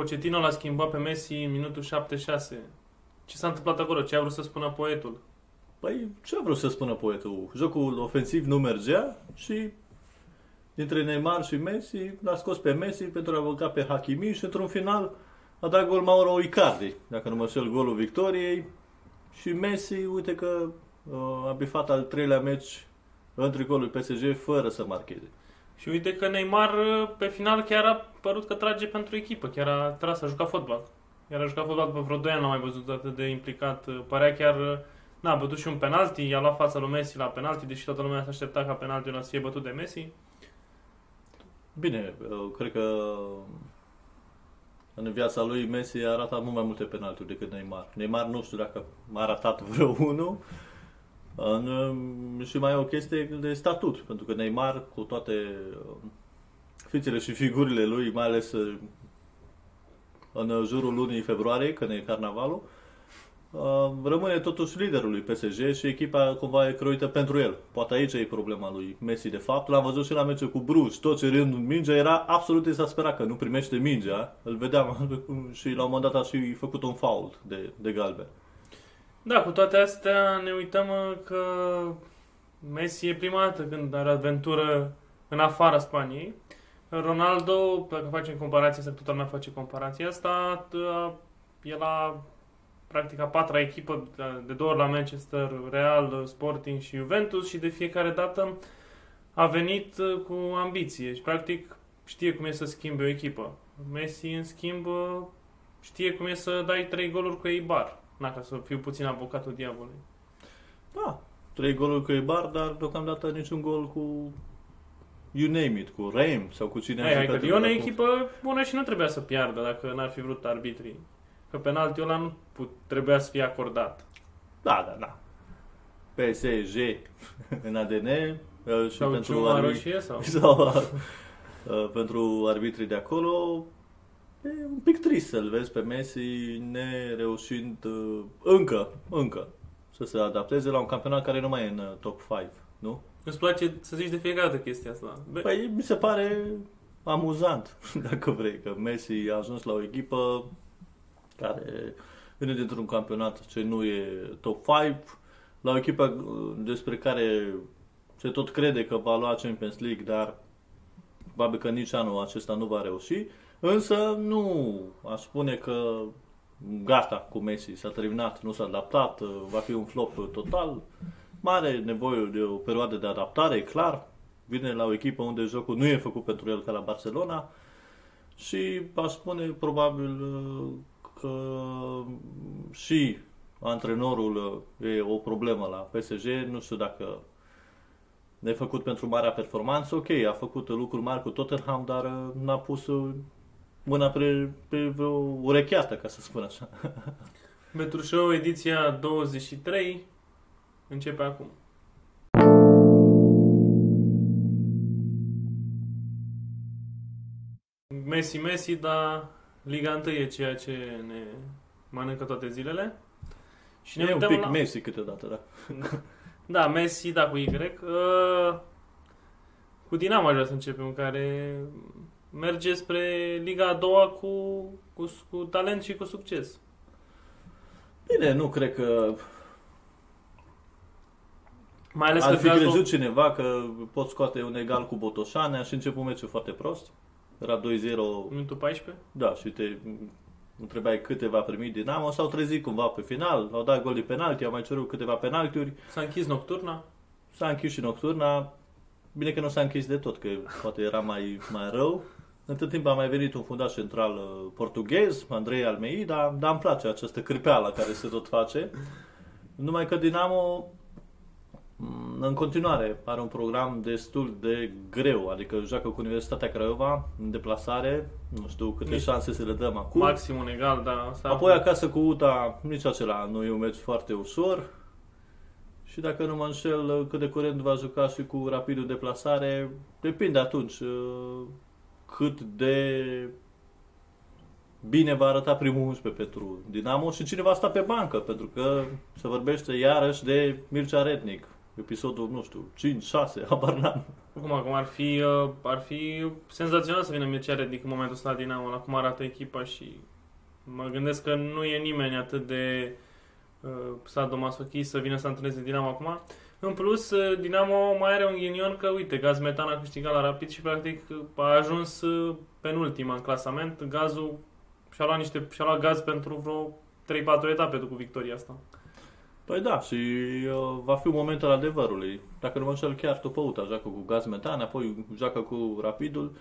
Pochettino l-a schimbat pe Messi în minutul 76. Ce s-a întâmplat acolo? Ce a vrut să spună poetul? Păi, ce a vrut să spună poetul? Jocul ofensiv nu mergea și dintre Neymar și Messi l-a scos pe Messi pentru a băga pe Hakimi și într-un final a dat gol Mauro Icardi, dacă nu mă șel golul victoriei. Și Messi, uite că uh, a bifat al treilea meci în tricolul PSG fără să marcheze. Și uite că Neymar pe final chiar a părut că trage pentru echipă, chiar a tras, a jucat fotbal. Iar a jucat fotbal pe vreo 2 ani, n-am mai văzut atât de implicat. Părea chiar, n-a bătut și un penalti, i-a luat fața lui Messi la penalti, deși toată lumea s-a așteptat ca penaltiul să fie bătut de Messi. Bine, eu cred că în viața lui Messi a ratat mult mai multe penalturi decât Neymar. Neymar nu știu dacă a ratat vreo unul. În, și mai e o chestie de statut, pentru că Neymar, cu toate fițele și figurile lui, mai ales în jurul lunii februarie, când e carnavalul, rămâne totuși liderul lui PSG și echipa cumva e croită pentru el. Poate aici e problema lui Messi de fapt. L-am văzut și la meciul cu Bruges, tot ce rând mingea era absolut exasperat că nu primește mingea. Îl vedeam și la un moment dat a și făcut un fault de, de galben. Da, cu toate astea ne uităm că Messi e prima dată când are aventură în afara Spaniei. Ronaldo, dacă facem comparație, să toată lumea face comparația asta, el a practic a patra echipă de două ori la Manchester, Real, Sporting și Juventus și de fiecare dată a venit cu ambiție și practic știe cum e să schimbe o echipă. Messi, în schimb, știe cum e să dai trei goluri cu Eibar. Na, ca să fiu puțin avocatul diavolului. Da, trei goluri cu Eibar, dar deocamdată niciun gol cu you name it, cu Reim sau cu cine Hai, hai că e o echipă bună și nu trebuia să piardă dacă n-ar fi vrut arbitrii. Că penaltiul ăla nu put, trebuia să fie acordat. Da, da, da. PSG în ADN uh, și sau pentru, arbitrii, sau? sau uh, pentru arbitrii de acolo e un pic trist să-l vezi pe Messi nereușind uh, încă, încă să se adapteze la un campionat care nu mai e în uh, top 5, nu? Îți place să zici de fiecare dată chestia asta? Be- păi mi se pare amuzant, dacă vrei, că Messi a ajuns la o echipă care vine dintr-un campionat ce nu e top 5, la o echipă uh, despre care se tot crede că va lua Champions League, dar probabil că nici anul acesta nu va reuși. Însă nu aș spune că gata cu Messi, s-a terminat, nu s-a adaptat, uh, va fi un flop total. Mare nevoie de o perioadă de adaptare, clar. Vine la o echipă unde jocul nu e făcut pentru el ca la Barcelona și aș spune probabil uh, că și antrenorul e o problemă la PSG. Nu știu dacă ne-a făcut pentru marea performanță. Ok, a făcut lucruri mari cu Tottenham, dar n-a pus mâna pe, pe vreo urecheată, ca să spun așa. Metru Show, ediția 23, începe acum. Messi, Messi, dar Liga 1 e ceea ce ne mănâncă toate zilele. Și ne e un pic la... Messi câteodată, da. da, Messi, da, cu Y. Uh, cu Dinamo aș vrea să începem, care merge spre Liga a doua cu, cu, cu talent și cu succes. Bine, nu cred că mai ales Ar că fi crezut cineva că pot scoate un egal cu Botoșanea și început meciul foarte prost. Era 2-0. Minutul 14? Da, și te întrebai câte va primi Dinamo, s-au trezit cumva pe final, au dat gol de penalti, au mai cerut câteva penaltiuri. S-a închis nocturna? S-a închis și nocturna. Bine că nu s-a închis de tot, că poate era mai, mai rău. Între timp a mai venit un fundaș central uh, portughez, Andrei Almeida, dar îmi place această cârpeală care se tot face. Numai că Dinamo în continuare are un program destul de greu, adică joacă cu Universitatea Craiova în deplasare, nu știu câte nici șanse să le dăm acum. Maxim un egal, da. Apoi acasă cu UTA, nici acela nu e un meci foarte ușor. Și dacă nu mă înșel, cât de curând va juca și cu rapidul deplasare, depinde atunci uh, cât de bine va arăta primul 11 pentru Dinamo și cine va sta pe bancă, pentru că se vorbește iarăși de Mircea Rednic, episodul, nu știu, 5, 6, habar n-am. Acum, acum ar fi, uh, ar fi senzațional să vină Mircea Redic în momentul ăsta la Dinamo, la cum arată echipa și mă gândesc că nu e nimeni atât de uh, sadomasochist să vină să antreneze Dinamo acum. În plus, uh, Dinamo mai are un ghinion că, uite, Gaz Metan a câștigat la Rapid și practic a ajuns uh, penultima în clasament. Gazul și-a luat, niște, și-a luat gaz pentru vreo 3-4 etape după victoria asta. Păi da, și uh, va fi un moment al adevărului. Dacă nu mă înșel, chiar Topăuta joacă cu gaz metan, apoi joacă cu Rapidul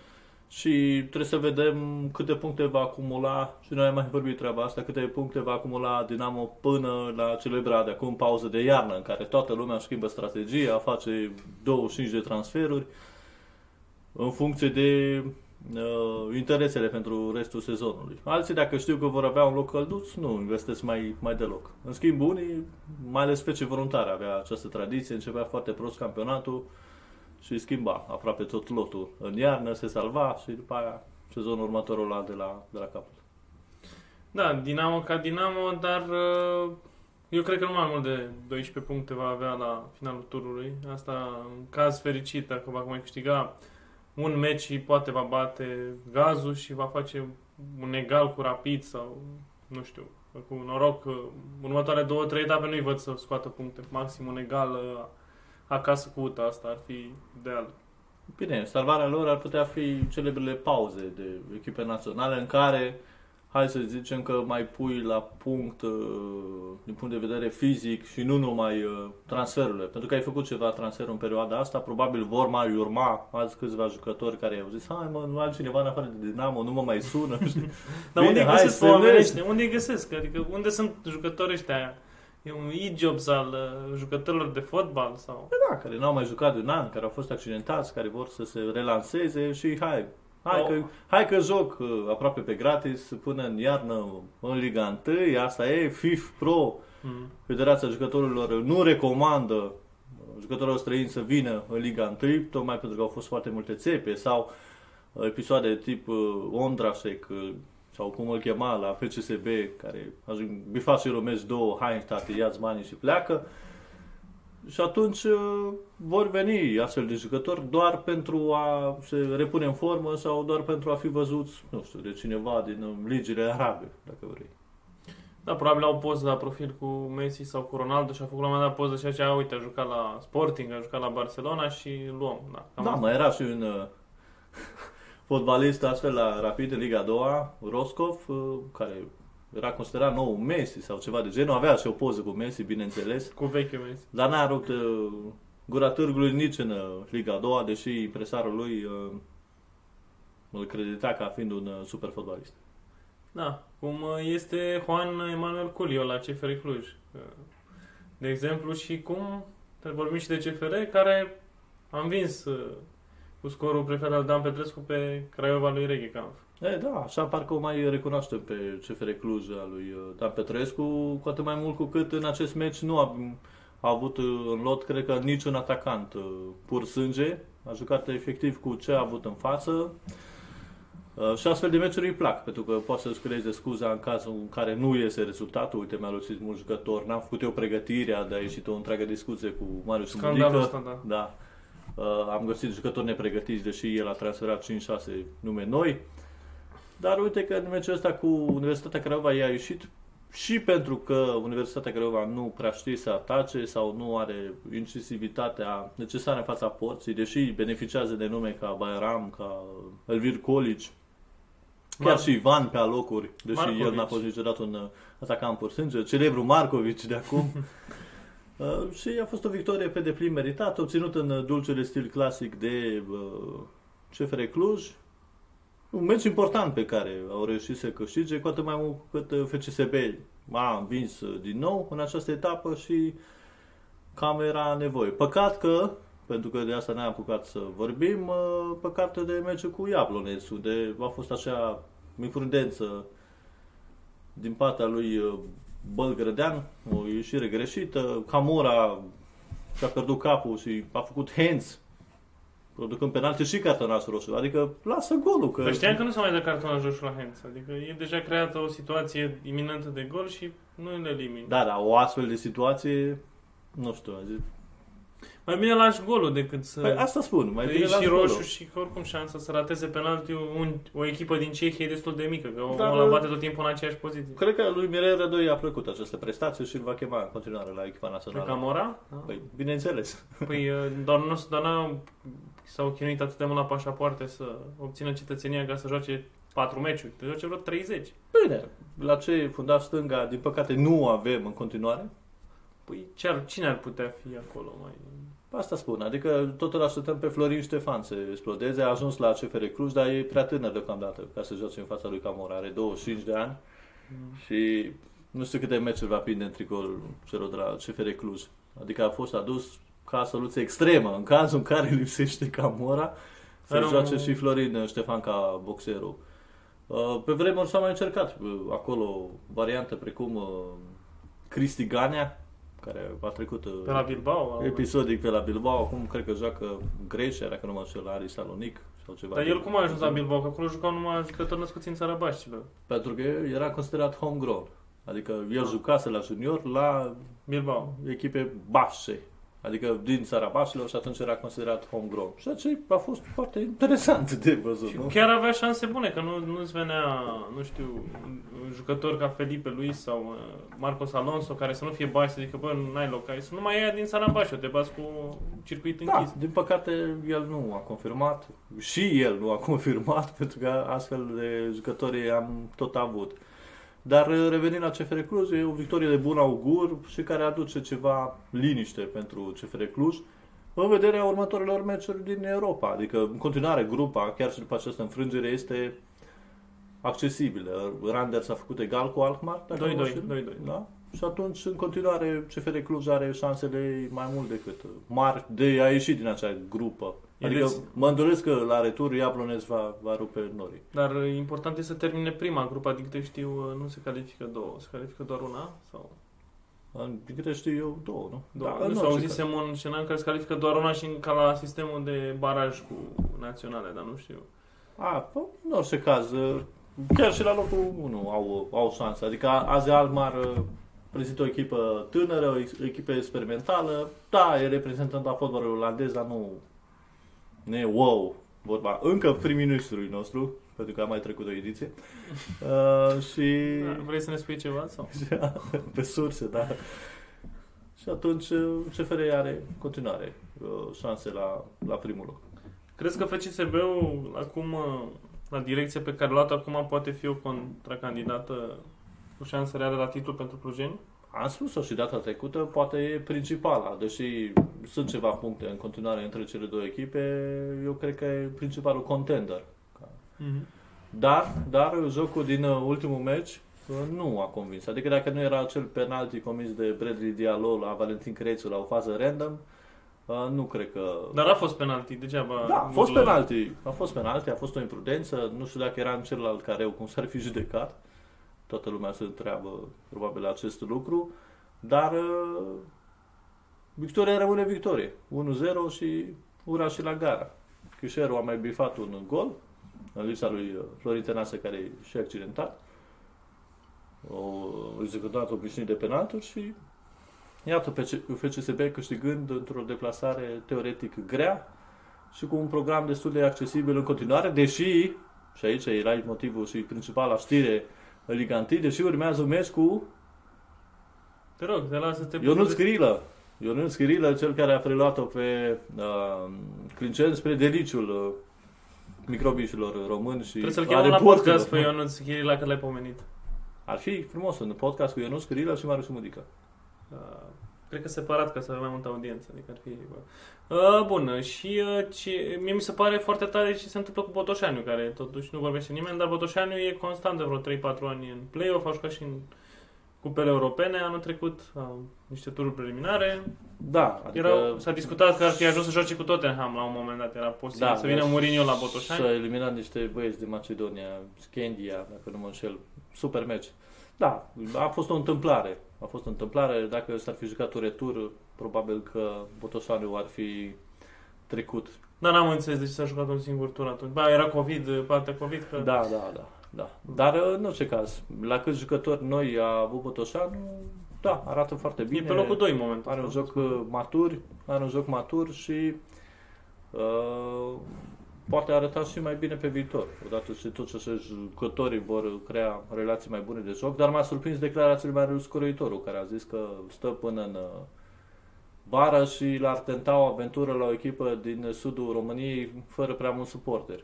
și trebuie să vedem câte puncte va acumula, și noi am mai vorbit treaba asta, câte puncte va acumula Dinamo până la celebra de acum pauză de iarnă, în care toată lumea își schimbă strategia, face 25 de transferuri în funcție de uh, interesele pentru restul sezonului. Alții, dacă știu că vor avea un loc călduț, nu investesc mai, mai deloc. În schimb, unii, mai ales fece voluntare, avea această tradiție, începea foarte prost campionatul și schimba aproape tot lotul. În iarnă se salva și după aia sezonul următor o lua de la, de la capăt. Da, Dinamo ca Dinamo, dar uh, eu cred că nu mai mult de 12 puncte va avea la finalul turului. Asta în caz fericit, dacă va mai câștiga un meci și poate va bate gazul și va face un egal cu rapid sau nu știu, cu noroc. uh, Următoarele două, trei etape nu-i văd să scoată puncte. Maxim un egal uh, acasă cu UTA, asta ar fi ideal. Bine, salvarea lor ar putea fi celebrele pauze de echipe naționale în care, hai să zicem că mai pui la punct uh, din punct de vedere fizic și nu numai uh, transferurile. Pentru că ai făcut ceva transfer în perioada asta, probabil vor mai urma alți câțiva jucători care au zis, hai mă, nu altcineva în afară de Dinamo, nu mă mai sună. știi? Dar Bine, unde îi hai găsesc să pe oamenii vezi. ăștia? Unde îi găsesc? Adică unde sunt jucătorii ăștia? E un e-jobs al uh, jucătorilor de fotbal sau... da, care n-au mai jucat de un an, care au fost accidentați, care vor să se relanseze și hai, hai, Oh. că, hai că joc uh, aproape pe gratis până în iarnă în Liga 1, asta e FIF Pro. Mm. Federația Jucătorilor nu recomandă uh, jucătorilor străini să vină în Liga 1, tocmai pentru că au fost foarte multe țepe sau uh, episoade de tip uh, Ondrașec uh, sau cum îl chema la FCSB, care ajung bifat și romezi două, hai în state, ia-ți banii și pleacă. Și atunci uh, vor veni astfel de jucători doar pentru a se repune în formă sau doar pentru a fi văzuți, nu știu, de cineva din uh, ligile arabe, dacă vrei. Da, probabil au poză la profil cu Messi sau cu Ronaldo și a făcut la un moment dat poză și aceea, uite, a jucat la Sporting, a jucat la Barcelona și luăm. Da, cam Da, asta. mai era și un uh, fotbalist astfel la Rapid în Liga 2, Roscov, uh, care era considerat nou Messi sau ceva de genul. Avea și o poză cu Messi, bineînțeles. Cu vechiul Messi. Dar n-a rupt uh, gura târgului nici în uh, Liga 2, deși impresarul lui uh, îl credita ca fiind un uh, super fotbalist. Da, cum uh, este Juan Emanuel Culio la CFR Cluj. Uh, De exemplu, și cum vorbim și de CFR, care a învins uh, cu scorul preferat al Dan Petrescu pe Craiova lui Reghe Camp. E, da, așa parcă o mai recunoaștem pe CFR Cluj al lui uh, Dan Petrescu, cu atât mai mult cu cât în acest meci nu a, a avut uh, în lot, cred că niciun atacant uh, pur sânge, a jucat efectiv cu ce a avut în față. Uh, Și astfel de meciuri îi plac, pentru că poți să-ți creeze scuza în cazul în care nu iese rezultatul. Uite, mi-a luat mult jucător, n-am făcut eu pregătirea, de a ieșit o întreagă discuție cu Marius Scandalul Mudică. ăsta, da. Da. Uh, am găsit jucători nepregătiți, deși el a transferat 5-6 nume noi. Dar uite că în meciul ăsta cu Universitatea Craiova i-a ieșit și pentru că Universitatea Craiova nu prea știe să atace sau nu are incisivitatea necesară în fața porții, deși beneficiază de nume ca Bayram, ca Elvir Colici, chiar Mar- și Ivan pe alocuri, deși Markovic. el n-a fost niciodată un uh, atacant pur sânge, celebru Markovic de acum. Uh, și a fost o victorie pe deplin meritată, obținută în uh, dulcele stil clasic de uh, CFR Cluj. Un meci important pe care au reușit să câștige, cu atât mai mult cu cât uh, FCSB a învins uh, din nou în această etapă și cam era nevoie. Păcat că, pentru că de asta n-am apucat să vorbim, uh, păcat de meciul cu Iablonez, unde a fost așa imprudență din partea lui uh, Bălgrădean, o ieșire greșită, Camora și-a pierdut capul și a făcut hands, producând penalti și cartonaș roșu. Adică lasă golul. Că... Păi știam că nu se mai dă cartonaj roșu la Hens. Adică e deja creată o situație iminentă de gol și nu le elimini. Da, da, o astfel de situație, nu știu, a zis, Mai bine lași golul decât să... Păi asta spun, mai bine Păi lași și roșu golul. și că oricum șansa să rateze penalti un, o echipă din Cehia e destul de mică, că Dar- omul ăla bate tot timpul în aceeași poziție. Cred că lui Mirel Rădoi i-a plăcut această prestație și îl va chema în continuare la echipa Pe națională. Camora? Da. Păi, bineînțeles. Păi uh, doar nu doar n-au- s-au chinuit atât de mult la pașapoarte să obțină cetățenia ca să joace 4 meciuri. Te joace vreo 30. Bine, la ce fundaș stânga, din păcate, nu avem în continuare. Păi ce ar, cine ar putea fi acolo mai... Asta spun, adică tot îl așteptăm pe Florin Ștefan să explodeze, a ajuns la CFR Cluj, dar e prea tânăr deocamdată ca să joace în fața lui Camora, are 25 de ani și nu știu câte meciuri va prinde în tricolul celor de la CFR Cluj. Adică a fost adus ca soluție extremă, în cazul în care lipsește Camora, să Are un- joace și Florin Ștefan ca boxerul. Uh, Pe vremuri s-a mai încercat uh, acolo variante precum uh, Cristi Ganea, care a trecut uh, Pe la Bilbao? a- episodic pe la Bilbao, acum cred că joacă Grecia, dacă nu mă înșel, la Aris Salonic sau ceva. Dar de- el cum a ajuns la Bilbao? Că acolo jucau numai jucători născuți în țara Baștilor. Pentru că era considerat homegrown. Adică el jucase la junior la Bilbao. echipe bașe. Adică din țara Bașilor și atunci era considerat homegrown. Și ce a fost foarte interesant de văzut, Și nu? chiar avea șanse bune, că nu, nu-ți venea, nu știu, jucători ca Felipe Luis sau uh, Marcos Alonso, care să nu fie bași, să zică, bă, n-ai loc aici. Să nu mai ia din țara Bașu, te bați cu circuit Da, închis. din păcate el nu a confirmat și el nu a confirmat pentru că astfel de jucători am tot avut. Dar uh, revenind la CFR Cluj, e o victorie de bun augur și care aduce ceva liniște pentru CFR Cluj în vederea următorilor meciuri din Europa. Adică, în continuare, grupa, chiar și după această înfrângere, este accesibilă. Randers a făcut egal cu Alkmaar, dacă nu mă 2-2, înșel. 2-2. Da? Și atunci, în continuare, CFR Cluj are șansele mai mult decât mari de a ieși din acea grupă. E Adică des- mă îndoiesc că la retur Iablonez va, va rupe norii. Dar uh, important este să termine prima grupa, din câte știu, uh, nu se califică două, se califică doar una? Sau Din câte știu eu, două, nu? două? Da, nu în s-au orice auzisem un scenariu care se califică doar una și în- ca la sistemul de baraj cu naționale, dar nu știu. caz. A, bă, în orice caz, chiar și la locul 1 au, au șanse. Adică azi Almar prezintă o echipă tânără, o ex- echipă experimentală. Da, e reprezentant a fotbalului olandez, dar nu, nu e wow. Vorba încă prim-ministrului nostru, pentru că a mai trecut o ediție. Uh, și... Da, vrei să ne spui ceva? Sau? pe surse, da. Și atunci CFR are în continuare uh, șanse la, la primul loc. Crezi că FCSB-ul acum, uh, la direcția pe care a luat acum, poate fi o contracandidată cu șanse reale la titlu pentru clujeni? Am spus-o și data trecută, poate e principala, deși sunt ceva puncte în continuare între cele două echipe, eu cred că e principalul contender. Mm-hmm. Dar, dar jocul din uh, ultimul meci uh, nu a convins. Adică dacă nu era acel penalti comis de Bradley Diallo la Valentin Crețu la o fază random, uh, nu cred că... Dar a fost penalti, degeaba. Da, a fost urlă. penalti. A fost penalti, a fost o imprudență. Nu știu dacă era în celălalt careu cum s-ar fi judecat. Toată lumea se întreabă probabil acest lucru. Dar uh, victoria rămâne victorie. 1-0 și ura și la gara. Chișerul a mai bifat un gol în lipsa lui uh, Florin Tănase care e și accidentat. O executat o piscină de penalturi și iată pe FCSB câștigând într-o deplasare teoretic grea și cu un program destul de accesibil în continuare, deși, și aici era motivul și principala știre în Liga 1, deși urmează un meci cu Te rog, te las să te Ionuț Grilă. Ionuț Grilă, cel care a preluat-o pe uh, Clincen spre deliciul uh, microbișilor români și Trebuie să-l a chemăm la reporterilor. podcast pe Ionuț Chirila că l-ai pomenit. Ar fi frumos un podcast cu Ionuț Grilă și Marius Mudică. Uh, cred că separat ca să avem mai multă audiență. Adică ar fi... Uh, bun, și uh, ce, mie mi se pare foarte tare ce se întâmplă cu Botoșaniu, care totuși nu vorbește nimeni, dar Botoșaniu e constant de vreo 3-4 ani în play-off, a jucat și în cupele europene anul trecut, au niște tururi preliminare. Da, adică Erau, s-a discutat că ar fi ajuns să joace cu Tottenham la un moment dat, era posibil Da, să vină deci Mourinho la Botoșani. S-a eliminat niște băieți de Macedonia, Scandia, dacă nu mă înșel. Super meci. Da, a fost o întâmplare. A fost o întâmplare. Dacă s-ar fi jucat un retur, probabil că Botoșaniu ar fi trecut. Dar n-am înțeles de ce s-a jucat un singur tur atunci. Ba, era COVID, partea COVID, că... Da, da, da. da. Dar în orice caz, la câți jucători noi a avut Botoșanu, da, arată foarte bine. E pe locul 2 în momentul Are un ăsta. joc uh, matur, are un joc matur și uh, poate arăta și mai bine pe viitor. Odată ce toți acești jucătorii vor crea relații mai bune de joc, dar m-a surprins declarațiile mai Marius Scoreitorul, care a zis că stă până în uh, vară și l-ar tenta o aventură la o echipă din sudul României fără prea mult suporteri.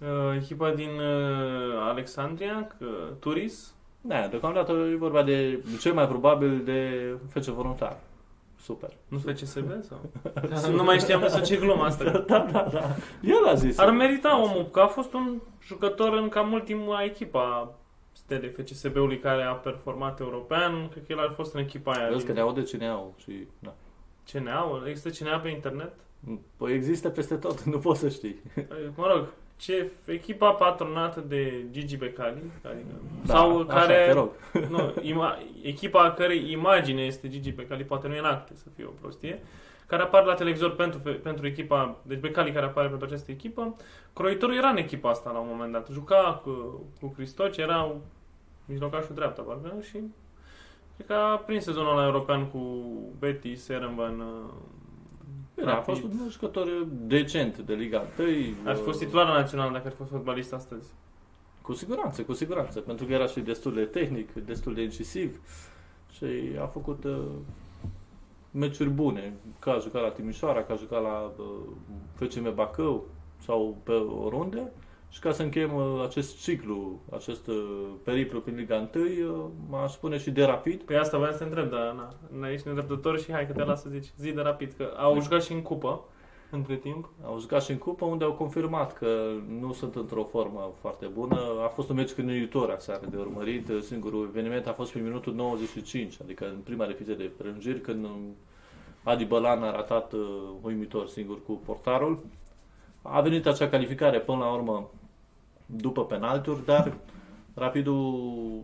Uh, echipa din uh, Alexandria, uh, Turis, Da, deocamdată e vorba de cel mai probabil de fece voluntar. Super. nu FCSB sau? nu mai știam despre ce glumă asta. Da, da, da. El a zis. Ar merita omul, că a fost un jucător în cam ultima echipa stele FCSB-ului care a performat european. Cred că el a fost în echipa aia. Vezi că din ne aude cine au și... Da. CNA? Există CNA pe internet? Păi există peste tot, nu poți să știi. Mă rog, ce echipa patronată de Gigi Becali, adică, Da, sau așa, care, te rog. nu, ima, echipa a cărei imagine este Gigi Becali, poate nu e în acte să fie o prostie, care apare la televizor pentru, pentru echipa, deci Becali care apare pentru această echipă, croitorul era în echipa asta la un moment dat, juca cu, cu Cristoci, era mijlocașul dreapta, parcă, și cred că a prins sezonul ăla european cu Betis, Erenvan, Bine, a fost un jucător decent de Liga 1. Ar fi fost titular național dacă ar fi fost fotbalist astăzi. Cu siguranță, cu siguranță. Pentru că era și destul de tehnic, destul de incisiv și a făcut uh, meciuri bune. Că a jucat la Timișoara, că a jucat la uh, FCM Bacău sau pe oriunde. Și ca să încheiem uh, acest ciclu, acest uh, periplu prin Liga 1, uh, m-aș spune și de rapid. Pe asta voiam să te întreb, dar na, na ești nedreptător și hai că te las să zici zi de rapid, că au jucat și în cupă între timp. Au jucat și în cupă unde au confirmat că nu sunt într-o formă foarte bună. A fost un meci cânuitor aseară de urmărit. Singurul eveniment a fost pe minutul 95, adică în prima repriză de prelungiri, când Adi Bălan a ratat uh, uimitor singur cu portarul. A venit acea calificare până la urmă după penalturi, dar Rapidul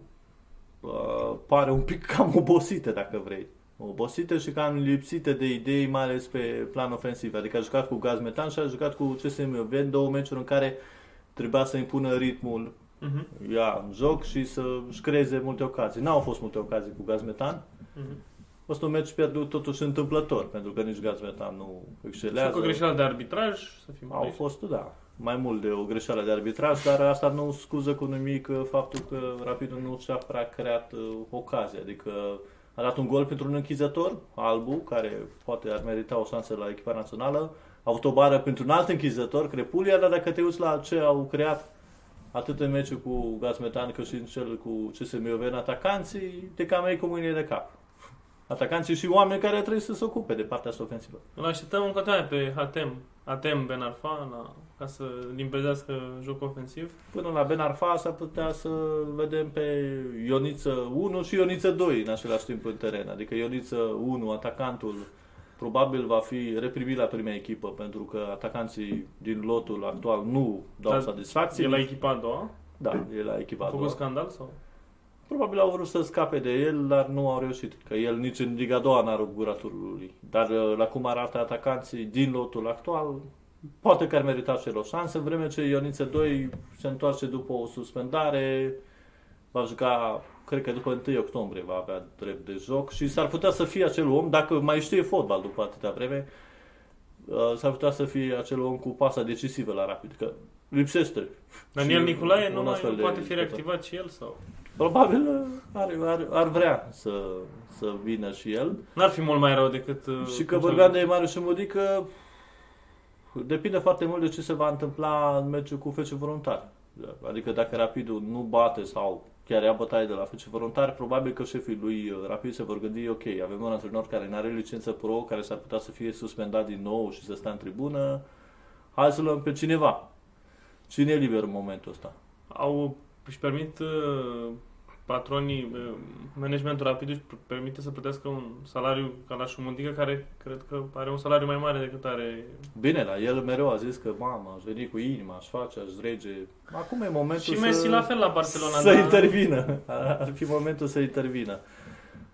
uh, pare un pic cam obosită, dacă vrei. Obosită și cam lipsită de idei, mai ales pe plan ofensiv. Adică a jucat cu gaz metan și a jucat cu CSM Ven, două meciuri în care trebuia să impună ritmul Uh-huh. ea în joc și să-și creeze multe ocazii. N-au fost multe ocazii cu gaz metan. Uh-huh. A fost un meci pierdut totuși întâmplător, pentru că nici gaz metan nu excelează. Cu o greșeală de arbitraj, să fim Au corecți. fost, da, mai mult de o greșeală de arbitraj, dar asta nu scuză cu nimic uh, faptul că Rapidul nu și-a prea creat uh, ocazie. Adică a dat un gol pentru un închizător, Albu, care poate ar merita o șansă la echipa națională, a avut o bară pentru un alt închizător, Crepulia, dar dacă te uiți la ce au creat atât în meciul cu Gaz Metan cât și în cel cu CSM Ioven, atacanții te cam ai cu mâinile de cap. Atacanții și oameni care trebuie să se ocupe de partea asta ofensivă. Îl așteptăm în continuare pe Hatem, Hatem Ben Arfa, la, ca să limpezească jocul ofensiv. Până la Ben Arfa s-ar putea să vedem pe Ioniță 1 și Ioniță 2 în același timp în teren. Adică Ioniță 1, atacantul, probabil va fi reprimit la prima echipă pentru că atacanții din lotul actual nu dau Dar satisfacție. E la echipa a doua. Da, e la echipa A a făcut doua. scandal sau? Probabil au vrut să scape de el, dar nu au reușit. Că el nici în Liga 2 n-a rupt gura turului. Dar uh, la cum arată atacanții din lotul actual, poate că ar merita și el o șansă, în vreme ce Ioniță 2 se întoarce după o suspendare, va juca, cred că după 1 octombrie va avea drept de joc și s-ar putea să fie acel om, dacă mai știe fotbal după atâta vreme, uh, s-ar putea să fie acel om cu pasa decisivă la rapid, că lipsește. Daniel Și Nicolae un nu mai astfel nu de poate fi jucător. reactivat și el sau? Probabil uh, ar, ar, ar vrea să, să vină și el. N-ar fi mult mai rău decât... uh, și că cum să- vorbeam de Marius Mudică, depinde foarte mult de ce se va întâmpla în meciul cu FC Voluntar. Adică dacă Rapidul nu bate sau chiar ia bătaie de la FC Voluntar, probabil că șefii lui uh, Rapid se vor gândi, ok, avem un antrenor care nu are licență pro, care s-ar putea să fie suspendat din nou și să stea în tribună, hai să luăm pe cineva. Cine e liber în momentul ăsta? Au, își permit uh, patronii, uh, managementul rapid își permite să plătească un salariu ca la Șumundică, care cred că are un salariu mai mare decât are... Bine, la el mereu a zis că, mamă, aș veni cu inima, aș face, aș rege. Acum e momentul Și să... Messi la fel la Barcelona. să dar- intervină. Ar fi momentul să intervină.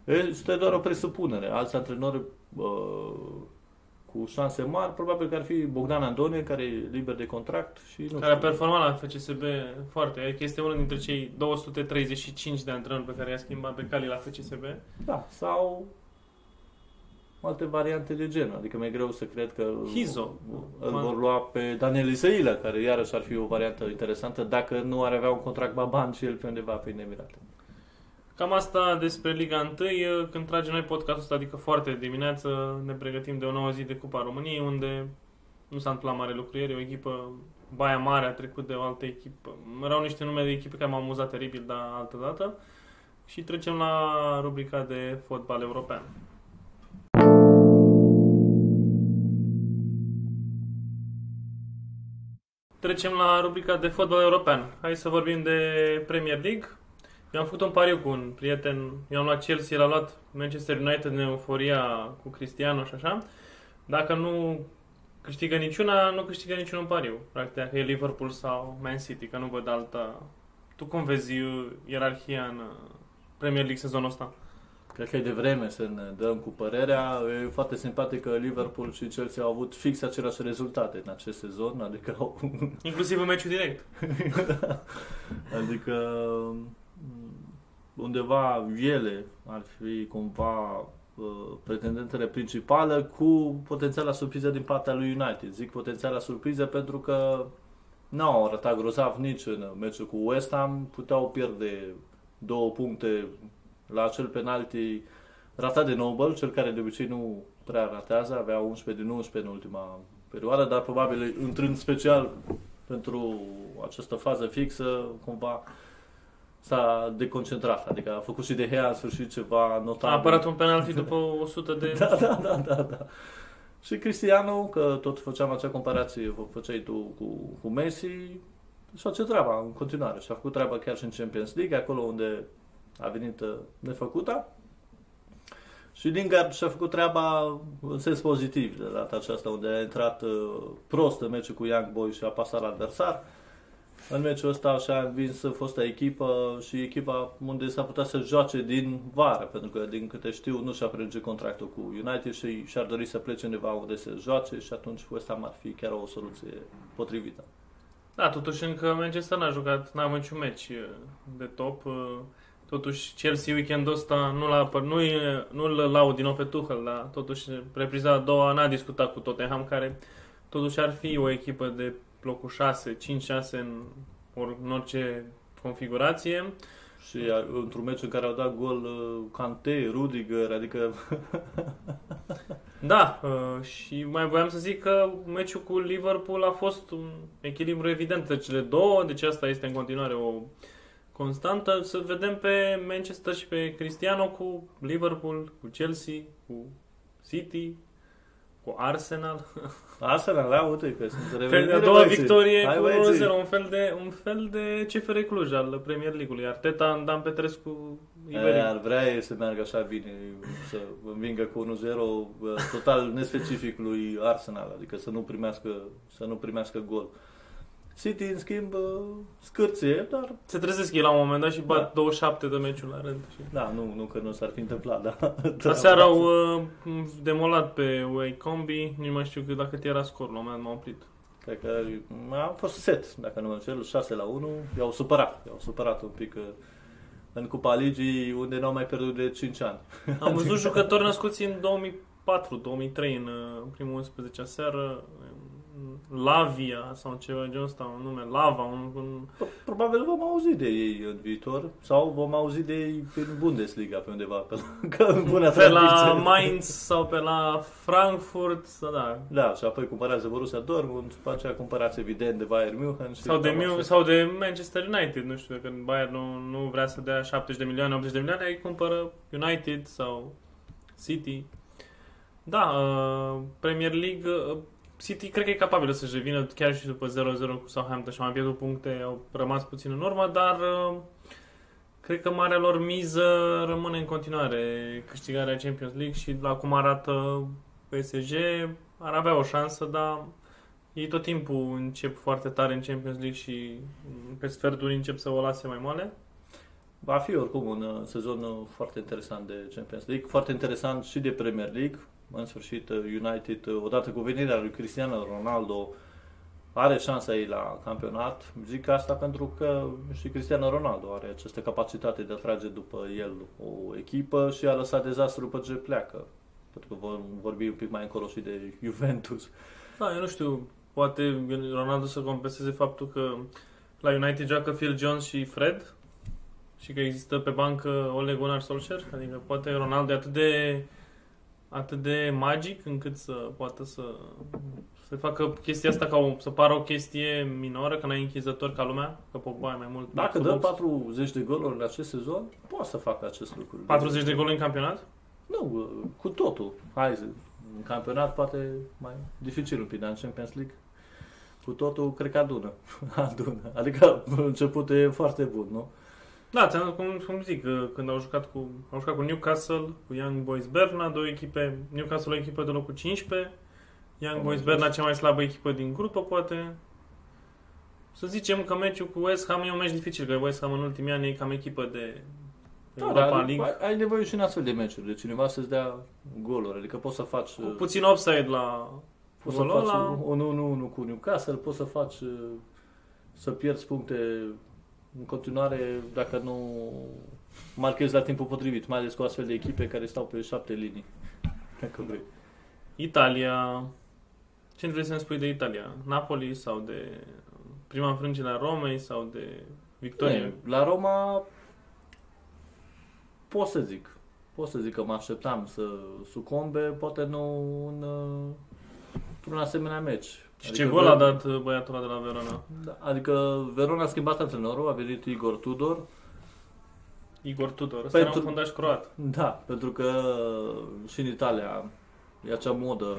Este doar o presupunere. Alți antrenori uh, cu șanse mari, probabil că ar fi Bogdan Andone, care e liber de contract și nu Care a știu. performat la FCSB foarte. Adică este unul dintre cei 235 de antrenori pe care i-a schimbat pe Cali la FCSB. Da, sau alte variante de genul. Adică mi-e greu să cred că Hizo. îl vor lua pe Daniel Isaila, care iarăși ar fi o variantă interesantă dacă nu ar avea un contract baban și el pe undeva pe Emirate. Cam asta despre Liga 1. Când tragem noi podcastul ăsta, adică foarte dimineață, ne pregătim de o nouă zi de Cupa României, unde nu s-a întâmplat mare lucru ieri. O echipă, Baia Mare, a trecut de o altă echipă. Erau niște nume de echipe care m-au amuzat teribil, dar altă dată. Și trecem la rubrica de fotbal european. Trecem la rubrica de fotbal european. Hai să vorbim de Premier League. Eu am făcut un pariu cu un prieten. Eu am luat Chelsea, l-a luat Manchester United în euforia cu Cristiano și așa. Dacă nu câștigă niciuna, nu câștigă niciun pariu. Practic, dacă e Liverpool sau Man City, că nu văd alta. Tu cum vezi uh, ierarhia în uh, Premier League sezonul ăsta? Cred că e de vreme să ne dăm cu părerea. E foarte simpatic că Liverpool și Chelsea au avut fix aceleași rezultate în acest sezon, adică au Inclusiv în meciul direct. Adică m, undeva ele ar fi cumva uh, pretendentele principale cu potențiala surpriză din partea lui United. Zic potențiala surpriză pentru că nu au arătat grozav nici în meciul cu West Ham, puteau pierde două puncte la acel penalti ratat de Noble, cel care de obicei nu prea ratează, avea 11 din 11 în ultima perioadă, dar probabil intrând special pentru această fază fixă, cumva s-a deconcentrat, adică a făcut și de Hea în sfârșit ceva notabil. A apărat un penalti după 100 de... Da, da, da, da, da. Și Cristiano, că tot făceam acea comparație, o făceai tu cu, cu Messi, și face treaba în continuare. Și a făcut treaba chiar și în Champions League, acolo unde a venit uh, nefăcută. Și Lingard și-a făcut treaba în sens pozitiv de data aceasta, unde a intrat uh, prost în meciul cu Young Boys și a pasat la adversar. În meciul ăsta și-a învins fosta echipă și echipa unde s-a putea să joace din vară, pentru că, din câte știu, nu și-a prelungit contractul cu United și și-ar dori să plece undeva unde se joace și atunci West Ham ar fi chiar o soluție potrivită. Da, totuși încă Manchester n-a jucat, n-a avut niciun meci uh, de top. uh, Totuși Chelsea weekendul ăsta nu l-a, nu, nu-l laud din nou pe Tuchel, dar totuși repriza a doua n-a discutat cu Tottenham, care totuși ar fi o echipă de locul 6, 5-6 în, or, în orice configurație. Și a, într-un meci în care au dat gol uh, Kante, Rudiger, adică Da, uh, și mai voiam să zic că meciul cu Liverpool a fost un echilibru evident între cele două, deci asta este în continuare o constantă. Să vedem pe Manchester și pe Cristiano cu Liverpool, cu Chelsea, cu City, cu Arsenal. Arsenal, da, uite că sunt Fel de revenire, a doua băieții. victorie Hai, cu băieții. 1-0, un fel de, un fel de CFR Cluj al Premier League-ului. Arteta în Dan Petrescu Iberic. Ar vrea ei să meargă așa bine, să învingă cu 1-0 uh, total nespecific lui Arsenal, adică să nu primească, să nu primească gol. City, în schimb, uh, scârție, dar Se trezesc ei la un moment dat și bat Da. 27 de meciuri la rând. Și... da, nu, nu că nu s-ar fi întâmplat, da. Aseară au uh, demolat pe Wycombe, nu mai știu cât, dacă era scorul, la un moment dat m-am oprit. Cred că a fost set, dacă nu mă înșel, 6 la 1, i-au supărat, i-au supărat un pic uh, în Cupa Ligii, unde n-au mai pierdut de 5 ani. Am văzut jucători născuți în 2004, 2003 în uh, primul 11 seară, Lavia sau ceva de genul ăsta, un nume, Lava, un, un Probabil vom auzi de ei în viitor sau vom auzi de ei în Bundesliga pe undeva, pe la, că în bună pe la tradiție. Mainz sau pe la Frankfurt, sau da, Da, și apoi cumpărați Borussia Dortmund, după aceea cumpărați evident de Bayern München. Și sau de, cam Miu, așa. sau de Manchester United, nu știu, dacă Bayern nu, nu vrea să dea 70 de milioane, 80 de milioane, îi cumpără United sau City. Da, uh, Premier League, uh, City cred că e capabilă să-și revină chiar și după 0-0 cu Southampton și au mai pierdut puncte, au rămas puțin în urmă, dar uh, cred că marea lor miză rămâne în continuare câștigarea Champions League și la cum arată PSG ar avea o șansă, dar ei tot timpul încep foarte tare în Champions League și mm, pe sferturi încep să o lase mai moale. Va fi oricum un uh, sezon uh, foarte interesant de Champions League, foarte interesant și de Premier League, în sfârșit United, odată cu venirea lui Cristiano Ronaldo, are șansa ei la campionat. Zic asta pentru că și Cristiano Ronaldo are această capacitate de a trage după el o echipă și a lăsat dezastru după ce pleacă. Pentru că vom vorbi un pic mai încolo și de Juventus. Da, eu nu știu, poate Ronaldo să compenseze faptul că la United joacă Phil Jones și Fred și că există pe bancă Ole Gunnar Solskjaer, adică poate Ronaldo e atât de atât de magic încât să poată să să facă chestia asta ca o, să pară o chestie minoră, că n-ai închizător ca lumea, că Pogba e mai mult. Dacă dă 40 de goluri în acest sezon, poate să facă acest lucru. 40 de goluri în campionat? Nu, cu totul. Hai, în campionat poate mai dificil un pic, dar în Champions League cu totul cred că adună. adună. Adică început e foarte bun, nu? Da, cum, cum zic, când au jucat cu, au jucat cu Newcastle, cu Young Boys Berna, două echipe, Newcastle o echipă de locul 15, Young Boys Berna cea mai slabă echipă din grupă, poate. Să zicem că meciul cu West Ham e un meci dificil, că West Ham în ultimii ani e cam echipă de da, Europa dar League. Ai nevoie și în astfel de meciuri, de cineva să-ți dea goluri, adică poți să faci... Cu puțin offside la Poți să faci la... un 1-1 cu Newcastle, poți să faci să pierzi puncte în continuare dacă nu marchezi la timpul potrivit, mai ales cu astfel de echipe care stau pe șapte linii. Dacă vrei. Italia. Ce vrei să-mi spui de Italia? Napoli sau de prima înfrângere a Romei sau de Victoria? La Roma pot să zic. Pot să zic că mă așteptam să sucombe, poate nu în, într-un asemenea meci. Și adică ce gol a dat băiatul de la Verona? Da, adică Verona a schimbat antrenorul, a venit Igor Tudor. Igor Tudor, ăsta pentru, era un fundaș croat. Da, pentru că și în Italia e acea modă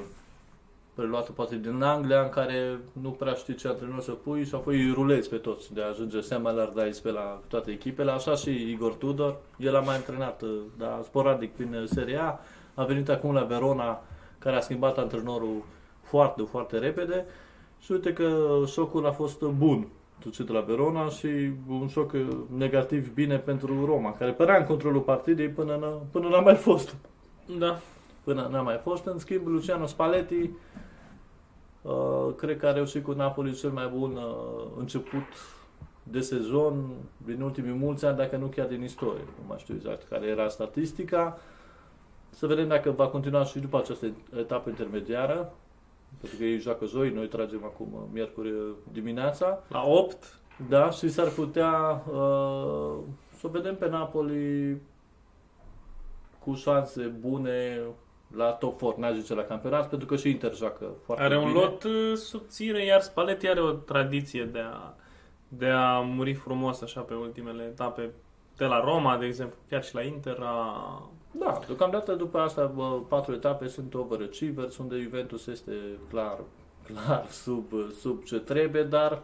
preluată poate din Anglia în care nu prea știi ce antrenor să pui și apoi îi rulezi pe toți de a ajunge Sam Allardyce pe la toate echipele, așa și Igor Tudor, el a mai antrenat, dar sporadic prin Serie A, a venit acum la Verona care a schimbat antrenorul foarte, foarte repede și uite că șocul a fost bun de la Verona și un șoc negativ bine pentru Roma, care părea în controlul partidei până, n-a, până n-a mai fost. Da. Până n-a mai fost. În schimb, Luciano Spalletti uh, cred că a reușit cu Napoli cel mai bun uh, început de sezon din ultimii mulți ani, dacă nu chiar din istorie. Nu mai știu exact care era statistica. Să vedem dacă va continua și după această etapă intermediară. Pentru că ei joacă joi, noi tragem acum uh, miercuri uh, dimineața. La 8? Da, și s-ar putea uh, să vedem pe Napoli cu șanse bune la top 4, n-aș zice la campionat, pentru că și Inter joacă foarte are bine. Are un lot uh, subțire, iar Spalletti are o tradiție de a, de a muri frumos așa pe ultimele etape. De la Roma, de exemplu, chiar și la Inter a da, deocamdată după asta bă, patru etape sunt overachievers, unde Juventus este clar, clar sub, sub ce trebuie, dar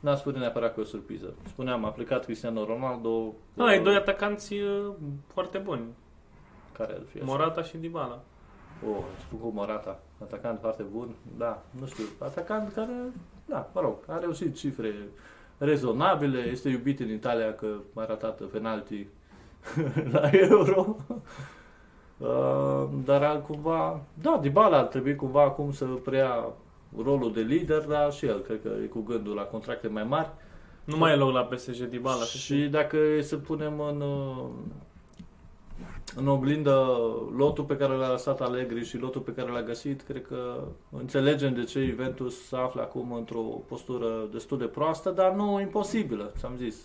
n-a spune neapărat că e o surpriză. Spuneam, a plecat Cristiano Ronaldo. Da, ai doi atacanți uh, foarte buni. Care ar fi așa? Morata și Dybala. Oh, spun cu Morata, atacant foarte bun, da, nu știu, atacant care, da, mă rog, a reușit cifre rezonabile, este iubit în Italia că a ratat penalti la Euro. Uh, dar cumva, da, Dybala ar trebui cumva acum să preia rolul de lider, dar și el cred că e cu gândul la contracte mai mari. Nu mai e loc la PSG Dybala. Și dacă e să punem în, uh, în oglindă lotul pe care l-a lăsat Allegri și lotul pe care l-a găsit, cred că înțelegem de ce Juventus se află acum într-o postură destul de proastă, dar nu imposibilă, ți-am zis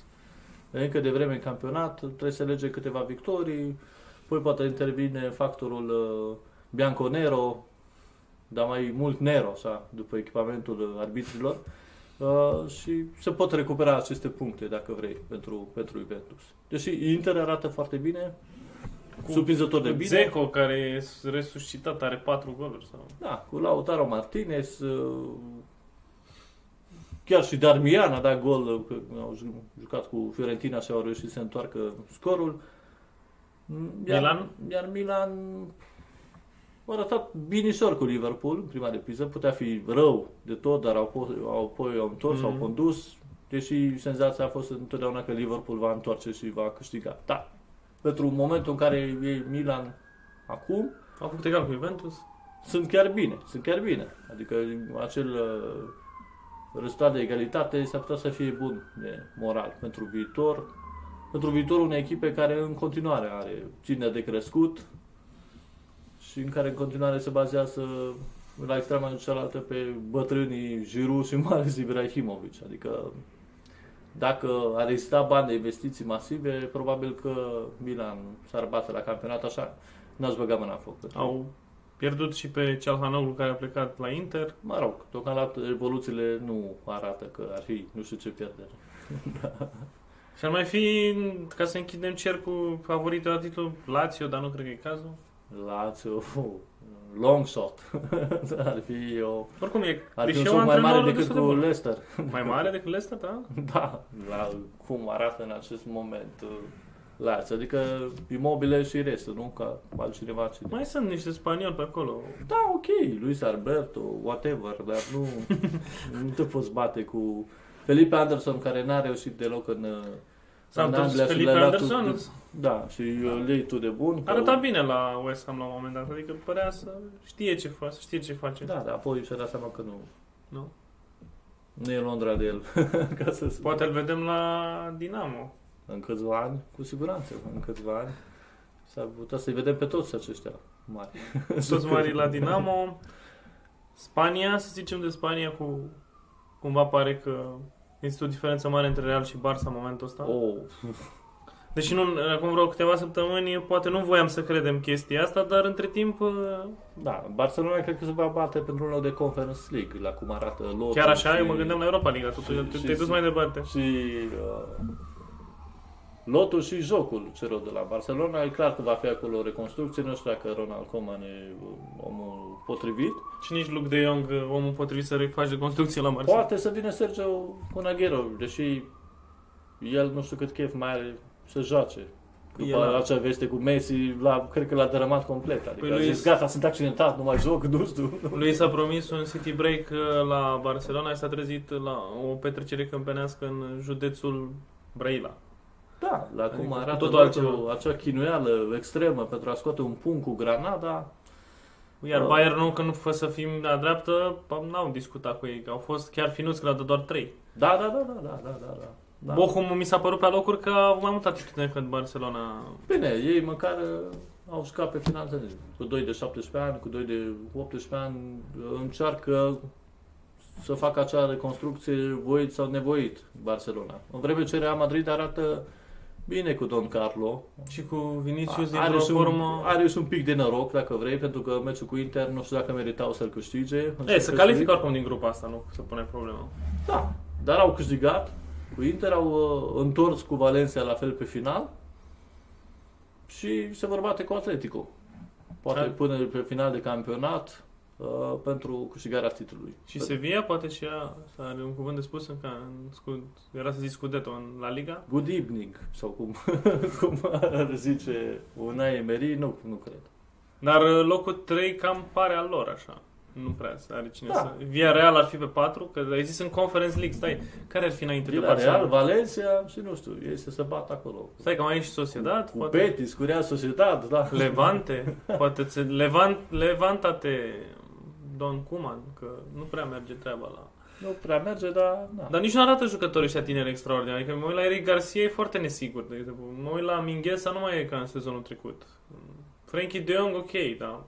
încă de vreme în campionat, trebuie să lege câteva victorii, poi poate intervine factorul uh, Bianco-Nero, dar mai mult Nero, așa, după echipamentul arbitrilor, uh, și se pot recupera aceste puncte, dacă vrei, pentru, pentru Juventus. Deși Inter arată foarte bine, cu, surprinzător de bine. Zeco, care e resuscitat, are patru goluri. Sau... Da, cu Lautaro Martinez, uh, Chiar și Darmian a dat gol, că au jucat cu Fiorentina și au reușit să întoarcă scorul. Iar Milan? Iar Milan a arătat binișor cu Liverpool în prima repriză. Putea fi rău de tot, dar au, au, apoi au întors, mm-hmm. au mhm. condus. Deși senzația a fost întotdeauna că Liverpool va întoarce și va câștiga. Da, pentru momentul în care e Milan acum, Au făcut egal cu Juventus. sunt chiar bine, sunt chiar bine. Adică acel uh, rezultat de egalitate s-ar putea să fie bun de moral pentru viitor. Pentru viitorul unei echipe care în continuare are ține de crescut și în care în continuare se bazează la extrema cealaltă pe bătrânii Giroud și mai ales Ibrahimovic. Adică dacă ar exista bani de investiții masive, probabil că Milan s-ar bate la campionat așa, n-aș băga mâna în foc. Au pierdut și pe Cialhanoglu care a plecat la Inter. Mă rog, deocamdată evoluțiile nu arată că ar fi nu știu ce pierdere. Și ar mai fi, ca să închidem cercul favoritul la titlu, Lazio, dar nu cred că e cazul. Lazio, long shot. ar fi o... Oricum e Ar fi un clișeul joc mai mare antrenorului decât destul de cu bun. Leicester. Mai mare decât Leicester, da? Da, la cum arată în acest moment uh, Lazio. Adică imobile și restul, nu ca altcineva cine. Mai sunt niște spanioli pe acolo. Da, ok, Luis Alberto, whatever, dar nu, nu te poți bate cu Felipe Anderson, care n-a reușit deloc în, uh, S-a în întors Anglia și Felipe le-a dat Anderson. tu- Da, și uh, lei tu de bun. că- Arăta bine la West Ham la un moment dat, adică părea să știe ce face, să știe ce face. Da, dar apoi și-a dat seama că nu. Nu? Nu e Londra de el, ca să spun. Poate îl vedem la Dinamo. În câțiva ani, cu siguranță, în câțiva ani. S-ar putea să-i vedem pe toți aceștia mari. Toți mari la Dinamo. Spania, să zicem de Spania, cu cumva pare că există o diferență mare între Real și Barça în momentul ăsta. Oh, Deși nu, acum vreo câteva săptămâni, poate nu voiam să credem chestia asta, dar între timp uh, da, Barcelona cred că se va bate pentru un loc de Conference League, la cum arată lotul. chiar așa, și, eu mă gândeam la Europa League, totul, și- te- și- te-ai dus mai departe. Și uh, lotul și jocul celor de la Barcelona, e clar că va fi acolo o reconstrucție, nu știu dacă Ronald Koeman e omul potrivit. Și nici Luke de Jong, uh, omul potrivit să faci de construcție la Barcelona. Poate să vină Sergio Conaghero, deși el nu știu cât chef mai are să joace. După El a- acea veste cu Messi, l-a, cred că l-a dărâmat complet. Adică Păi a lui- zis, gata, sunt accidentat, nu mai joc, nu știu. Lui s-a promis un city break uh, la Barcelona și s-a trezit la o petrecere câmpenească în județul Brăila. Da, la cum Adică arată totul totul altceva. acea chinuială extremă pentru a scoate un punct cu Granada. Iar Da. Bayern nu, că nu fă să fim la dreaptă, pă, n-au discutat cu ei, că au fost chiar finuți că le-au dat doar 3. Da, da, da, da, da, da, da. da. da. Bochum mi s-a părut pe locuri că a avut mai multă atitudine decât Barcelona. Bine, ei măcar uh, au jucat pe final de cu 2 de 17 ani, cu 2 de 18 ani, uh, încearcă să facă acea reconstrucție voit sau nevoit Barcelona. În vreme ce Real Madrid arată bine cu Don Carlo. Și cu Vinicius are, dintr-o și un, formă... are și un pic de noroc, dacă vrei, pentru că meciul cu Inter nu știu dacă meritau să-l câștige. E, se Champions califică League. oricum din grupa asta, nu se pune problema. Da, dar au câștigat. Cu Inter au uh, întors cu Valencia la fel pe final și se vor bate cu Atletico. Poate Da. până pe final de campionat uh, pentru câștigarea titlului. Și Sevilla poate și ea să are un cuvânt de spus în, ca, în scud, era să zic Scudetto în La Liga. Good evening, sau cum, cum ar zice Unai Emery, nu, nu cred. Dar uh, locul 3 cam pare al lor așa. Nu prea să are cine Da. să... Via Real ar fi pe 4, că ai zis în Conference League, stai, care ar fi înainte de Real, Barcelona? Valencia și nu știu, ei să se bată acolo. Stai că mai e și Sociedad, Cu poate Betis, cu Real Sociedad, da. Levante, poate ți Levant, Levanta-te Don Cuman, că nu prea merge treaba la... Nu prea merge, dar... Da. Dar nici nu arată jucătorii ăștia tineri extraordinari. Adică mă uit la Eric Garcia, e foarte nesigur, de exemplu. Mă uit la Minghesa, nu mai e ca în sezonul trecut. Frankie de Jong, ok, da.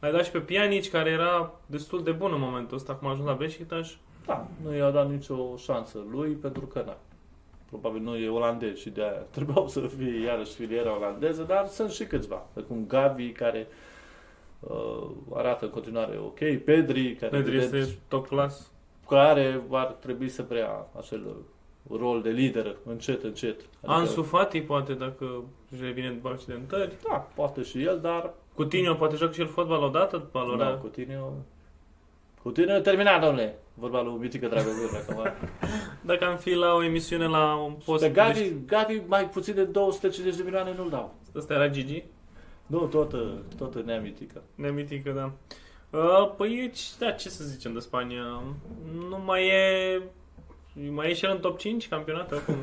L-ai dat și pe Pjanic, care era destul de bun în momentul ăsta, cum a ajuns la Beşiktaş. Da, nu i-a dat nicio șansă lui pentru că na, probabil nu e olandez și de aia trebuiau să fie iarăși filiera olandeză, dar sunt și câțiva, precum Gavi care uh, arată în continuare ok, Pedri care, Pedri vedeți, este top class. care ar trebui să preia acel rol de lider încet, încet. Ansu Fati, poate, dacă își revine după accidentări. Da, poate și el, dar Coutinho, poate joacă și el fotbal odată după da, Valora. Coutinho... Coutinho e terminat, domnule! Vorba lui Mitică Dragomir, acum. Dacă am fi la o emisiune la un post... Pe Gavi, Gavi mai puțin de 250 de milioane nu-l dau. Ăsta era Gigi. Nu, tot, tot neamitică. Nemitică, da. Uh, Păi, ce- da, ce să zicem de Spania? Nu mai e... Mai e și el în top 5 campionat acum.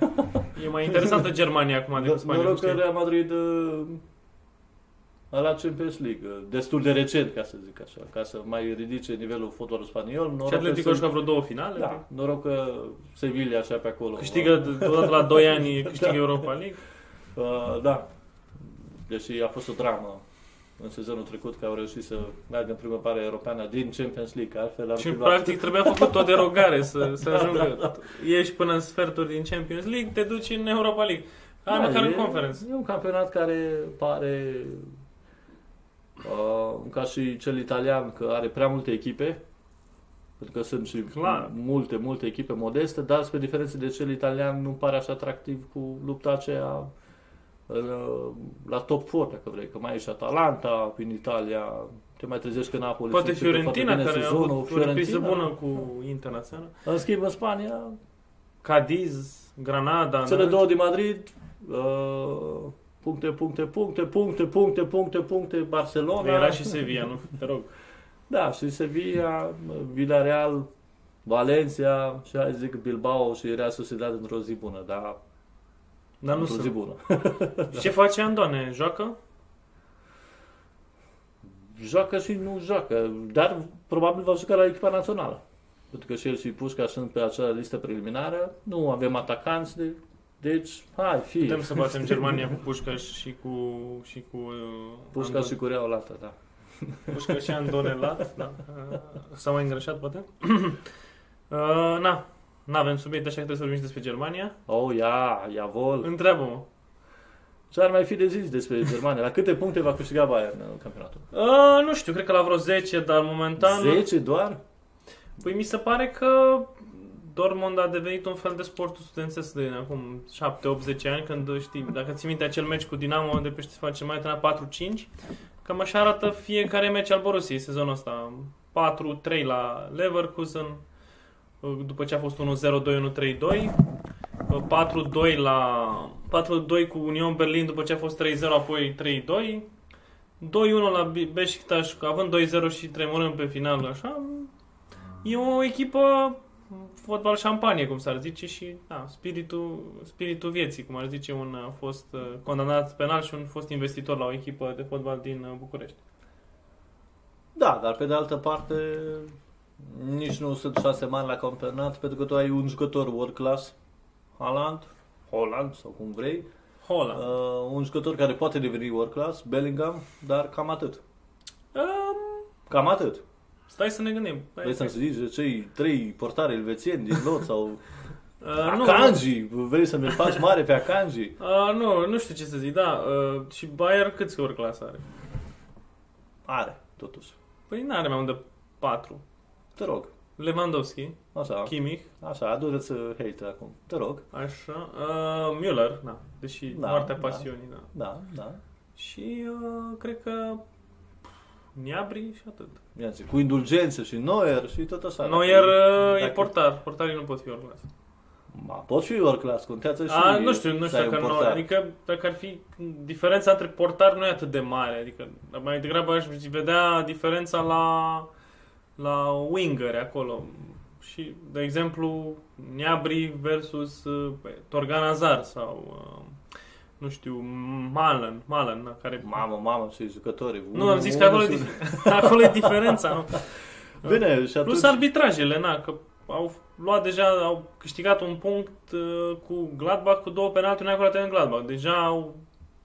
E mai interesantă Germania acum decât Spania. Noroc știi? că Real Madrid uh, la Champions League, destul de recent, ca să zic așa, ca să mai ridice nivelul fotbalul spaniol. Și Atletico a jucat vreo două finale. Da, noroc că Sevilla așa pe acolo. Câștigă odată la 2 ani, câștigă da. Europa League. Uh, da, deși a fost o dramă în sezonul trecut că au reușit să meargă în primăvară europeană din Champions League, altfel Și practic trebuia făcut o derogare să, să ajungă. da. Ieși până în sferturi din Champions League, te duci în Europa League. Hai da, măcar e, în conference. E un campionat care pare uh, ca și cel italian, că are prea multe echipe, pentru că sunt și Clar. multe, multe echipe modeste, dar spre diferență de cel italian nu pare așa atractiv cu lupta aceea la top 4, dacă vrei, că mai e și Atalanta în Italia, te mai trezești că Napoli Poate Fiorentina, care sezonul, a avut o repriză bună cu Internațional. În schimb, în Spania... Cadiz, Granada... Cele două din Madrid, uh, puncte, puncte, puncte, puncte, puncte, puncte, puncte, Barcelona... Era și Sevilla, nu? Te rog. Da, și Sevilla, Villarreal, Valencia și hai zic Bilbao și Real Sociedad într-o zi bună, dar dar nu sunt. zi bună. Ce face Andone? Joacă? Joacă și nu joacă, dar probabil va juca la echipa națională. Pentru că și el și Pușca sunt pe acea listă preliminară, nu avem atacanți, de, deci, hai, fi. Putem să batem Germania cu Pușca și cu... Și cu uh, Pușca Andone. și cu Real Lată, da. Pușca și Andone la, da. S-a mai îngrășat, poate? uh, na, nu avem subiect, așa că trebuie să vorbim despre Germania. Oh, ia, ia vol. Întreabă-mă. Ce ar mai fi de zis despre Germania? La câte puncte va câștiga Bayern în campionatul? Uh, nu știu, cred că la vreo 10, dar momentan... 10 doar? Păi mi se pare că Dortmund a devenit un fel de sportul studențesc de acum 7-8-10 ani, când știi, dacă ții minte acel meci cu Dinamo de pe știi, face mai 4-5, cam așa arată fiecare meci al Borussiei sezonul ăsta. 4-3 la Leverkusen, după ce a fost 1-0-2, 1-3-2. 4-2 la 4-2 cu Union Berlin după ce a fost 3-0, apoi 3-2. 2-1 la Beşiktaş, având 2-0 și tremurând pe final, așa. E o echipă fotbal șampanie, cum s-ar zice, și da, spiritul, spiritul vieții, cum ar zice un a fost uh, condamnat penal și un fost investitor la o echipă de fotbal din uh, București. Da, dar pe de altă parte nici nu sunt șase mani la campionat, pentru că tu ai un jucător world class, Holland, Holland sau cum vrei. Holland. Uh, un jucător care poate deveni world class, Bellingham, dar cam atât. Um, cam atât. Stai să ne gândim. Vrei să-mi zici de cei trei portari elvețieni din lot sau... Uh, Akanji, nu. vrei să mi faci mare pe Akanji? Uh, nu, nu știu ce să zic, da. Uh, și Bayern câți world class are? Are, totuși. Păi nu are mai mult de patru. Te rog. Lewandowski. Așa. Kimmich. Așa, adu-ți hate acum. Te rog. Așa. Uh, Müller, da. Deși da, moartea da. pasiunii, da. Da, da. Și uh, cred că Niabri și atât. Ia zi, cu indulgență și Neuer și tot așa. Neuer uh, e portar. Portarii nu pot fi world class. Ma, pot fi world class, contează și A, nu știu, nu știu dacă nu, adică dacă ar fi diferența între portar nu e atât de mare, adică mai degrabă aș vedea diferența la la wingeri acolo. Și, de exemplu, Niabri versus uh, Torgan Azar sau, uh, nu știu, Malen, Malen, care... Mamă, mamă, și jucători. Nu, am zis că acolo, e, acolo e diferența, nu? Bine, și atunci... Plus arbitrajele, na, că au luat deja, au câștigat un punct uh, cu Gladbach, cu două penalti, nu acolo în Gladbach. Deja au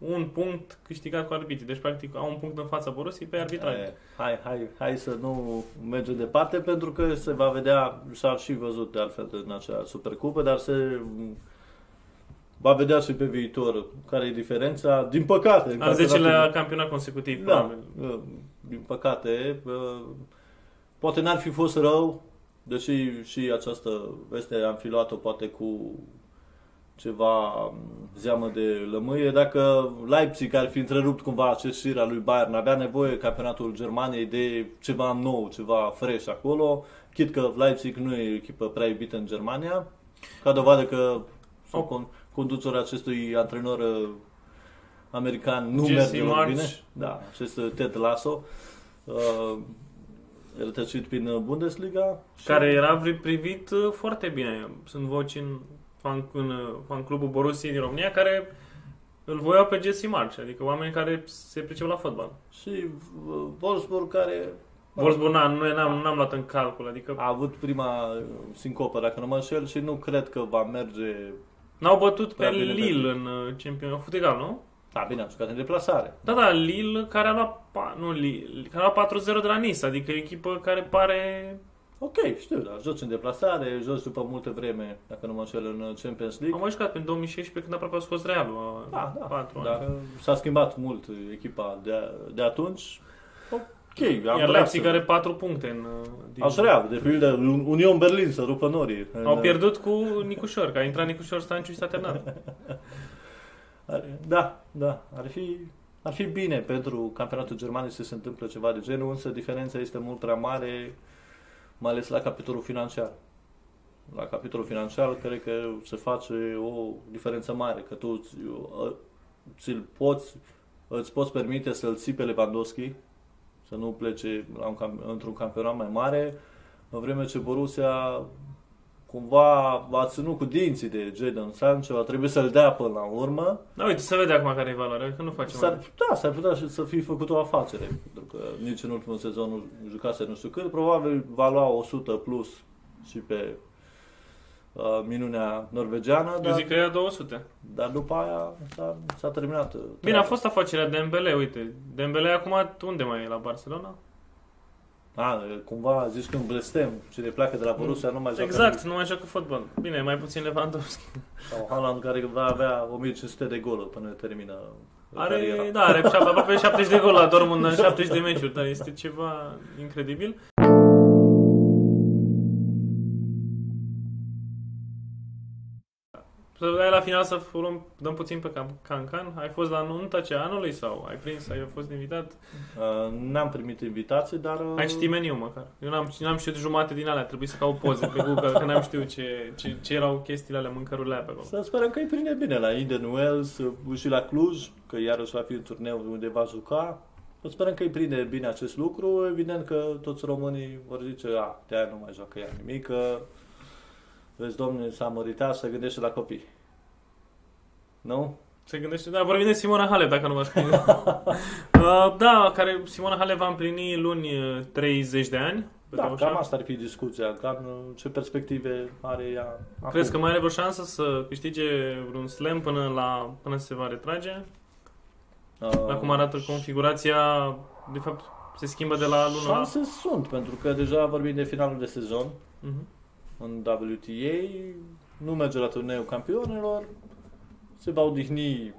un punct câștigat cu arbitrii. Deci, practic, au un punct în fața Borussiei pe arbitraj. Hai, hai, hai să nu mergem departe, pentru că se va vedea, s-ar și văzut de altfel în acea supercupă, dar se va vedea și pe viitor care e diferența. Din păcate... Al 10-lea campionat consecutiv, da, probabil. Uh, din păcate, uh, poate n-ar fi fost rău, deși și această veste am fi luat-o poate cu ceva um, zeamă de lămâie. Dacă Leipzig ar fi întrerupt cumva acest șir al lui Bayern, avea nevoie campionatul Germaniei de ceva nou, ceva fresh acolo, chit că Leipzig nu e o echipă prea iubită în Germania, ca dovadă că oh. conducerea acestui antrenor uh, american nu Jesse merge bine. Da, acest uh, Ted Lasso. Uh, rătăcit prin Bundesliga. Care era privit uh, foarte bine. Sunt voci în fan, în fan clubul Borussia din România, care îl voiau pe Jesse March, adică oameni care se pricep la fotbal. Și uh, Wolfsburg care Wolfsburg n-am, nu, n-am, n-am luat în calcul, adică a avut prima uh, sincopă, dacă nu mă înșel, și nu cred că va merge... n-au bătut pe Prea bine Lille în uh, champion, au făcut egal, nu? Da, bine, am jucat în deplasare. Da, da, Lille care a luat, pa- nu, Lille, care a luat 4-0 de la Nice, adică e o echipă care pare... Ok, știu, dar joci în deplasare, joci după multe vreme, dacă nu mă înșel, în Champions League. Am mai jucat în 2016 când aproape a scos Realul. Da, da, 4 ani. dar s-a schimbat mult echipa de, de atunci. Ok, am Iar vrea Leipzig să- are 4 puncte în... uh, din- Aș vrea, de pildă, Union Berlin să rupă norii. Au În- pierdut cu Nicușor, că a intrat Nicușor Stanciu și s-a terminat. Are- Da, da, ar fi, ar fi bine pentru campionatul german să se întâmple ceva de genul, însă diferența este mult prea mare, mai ales la capitolul financiar. La capitolul financiar, cred că se face o diferență mare, că tu ți- ți-l poți, îți poți permite să-l ții pe Lewandowski, să nu plece la un, cam- într-un campionat mai mare, în vreme ce Borussia cumva a ținut cu dinții de Jadon Sancho, a trebuit să-l dea până la urmă. Da, uite, să vede acum care e valoarea, că nu face S-ar, mai. da, s-ar putea și să fie făcut o afacere, pentru că nici în ultimul sezon nu jucase nu știu cât, probabil va lua 100 plus și pe uh, minunea norvegiană, Eu dar, zic că ia 200. dar după aia s-a, s-a terminat. uh, Bine, a treaba. fost afacerea Dembele, uite. Dembele acum unde mai e la Barcelona? A, cumva zici că în blestem, cine pleacă de la Borussia nu mai joacă Exact, nu mai joacă fotbal. Bine, mai puțin Lewandowski. Sau Haaland care va avea 1500 de goluri până termină cariera. Are, da, are șap- aproape 70 de gol la Dortmund în 70 de meciuri, dar este ceva incredibil. Să ai la final să luăm, dăm puțin pe Can- Cancan. Ai fost la nunta ce anului sau ai prins, ai fost invitat? Uh, N-am primit invitații, dar... uh, Ai citit meniu măcar. Eu n-am, n-am știut jumate din alea, trebuie să caut poze pe Google, că n-am știut ce, ce, ce erau chestiile alea, mâncărurile alea pe acolo. Să sperăm că îi prinde bine la Indian Wells uh, și la Cluj, că iarăși va fi un turneu unde va juca. Să sperăm că îi prinde bine acest lucru. Evident că toți românii vor zice, a, de aia nu mai joacă ea nimic, că vezi, domnule, s-a măritat să gândește la copii. Nu? Se gândește, da, vorbim de Simona Halep, dacă nu mă spun. uh, da, care Simona Halep va împlini luni uh, 30 de ani. pe Da, 27. cam asta ar fi discuția, cam uh, ce perspective are ea Crezi că acum. mai are vreo șansă să câștige vreun slam până, la, până se va retrage? Uh, Acum arată configurația, de fapt, se schimbă de la lună la... Șanse sunt, pentru că deja vorbim de finalul de sezon Mhm. în WTA, nu merge la turneul campionilor, se va odihni